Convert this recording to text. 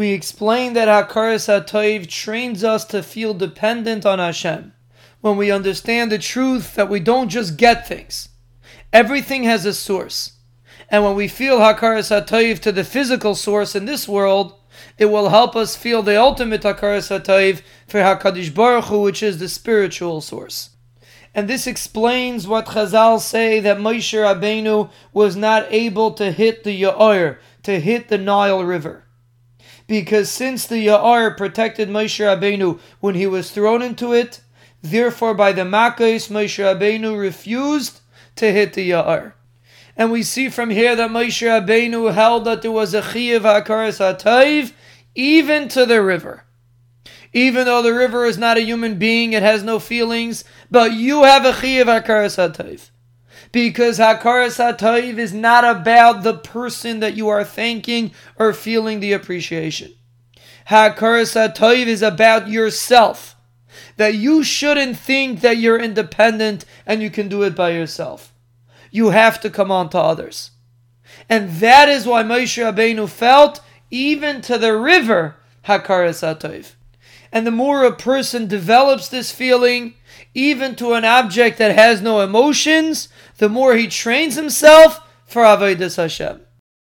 we explained that Hakaras HaToiv trains us to feel dependent on Hashem. When we understand the truth that we don't just get things, everything has a source. And when we feel Hakaras HaToiv to the physical source in this world, it will help us feel the ultimate Hakaras HaToiv for HaKadosh Baruch Hu, which is the spiritual source. And this explains what Chazal say that Moshe Rabbeinu was not able to hit the Ya'ar, to hit the Nile River. Because since the Ya'ar protected Moshe Rabbeinu when he was thrown into it, therefore by the Makkos Moshe Rabbeinu refused to hit the Ya'ar. And we see from here that Moshe Rabbeinu held that there was a Chiyuv HaKaras HaTaiv even to the river. Even though the river is not a human being, it has no feelings, but you have a Chiyuv HaKaras HaTaiv. Because Hakaras HaTaiv is not about the person that you are thanking or feeling the appreciation. Hakaras HaTaiv is about yourself. That you shouldn't think that you're independent and you can do it by yourself you have to come on to others. And that is why Moshe Rabbeinu felt, even to the river, Hakaras HaToiv. And the more a person develops this feeling, even to an object that has no emotions, the more he trains himself for Avodah Hashem.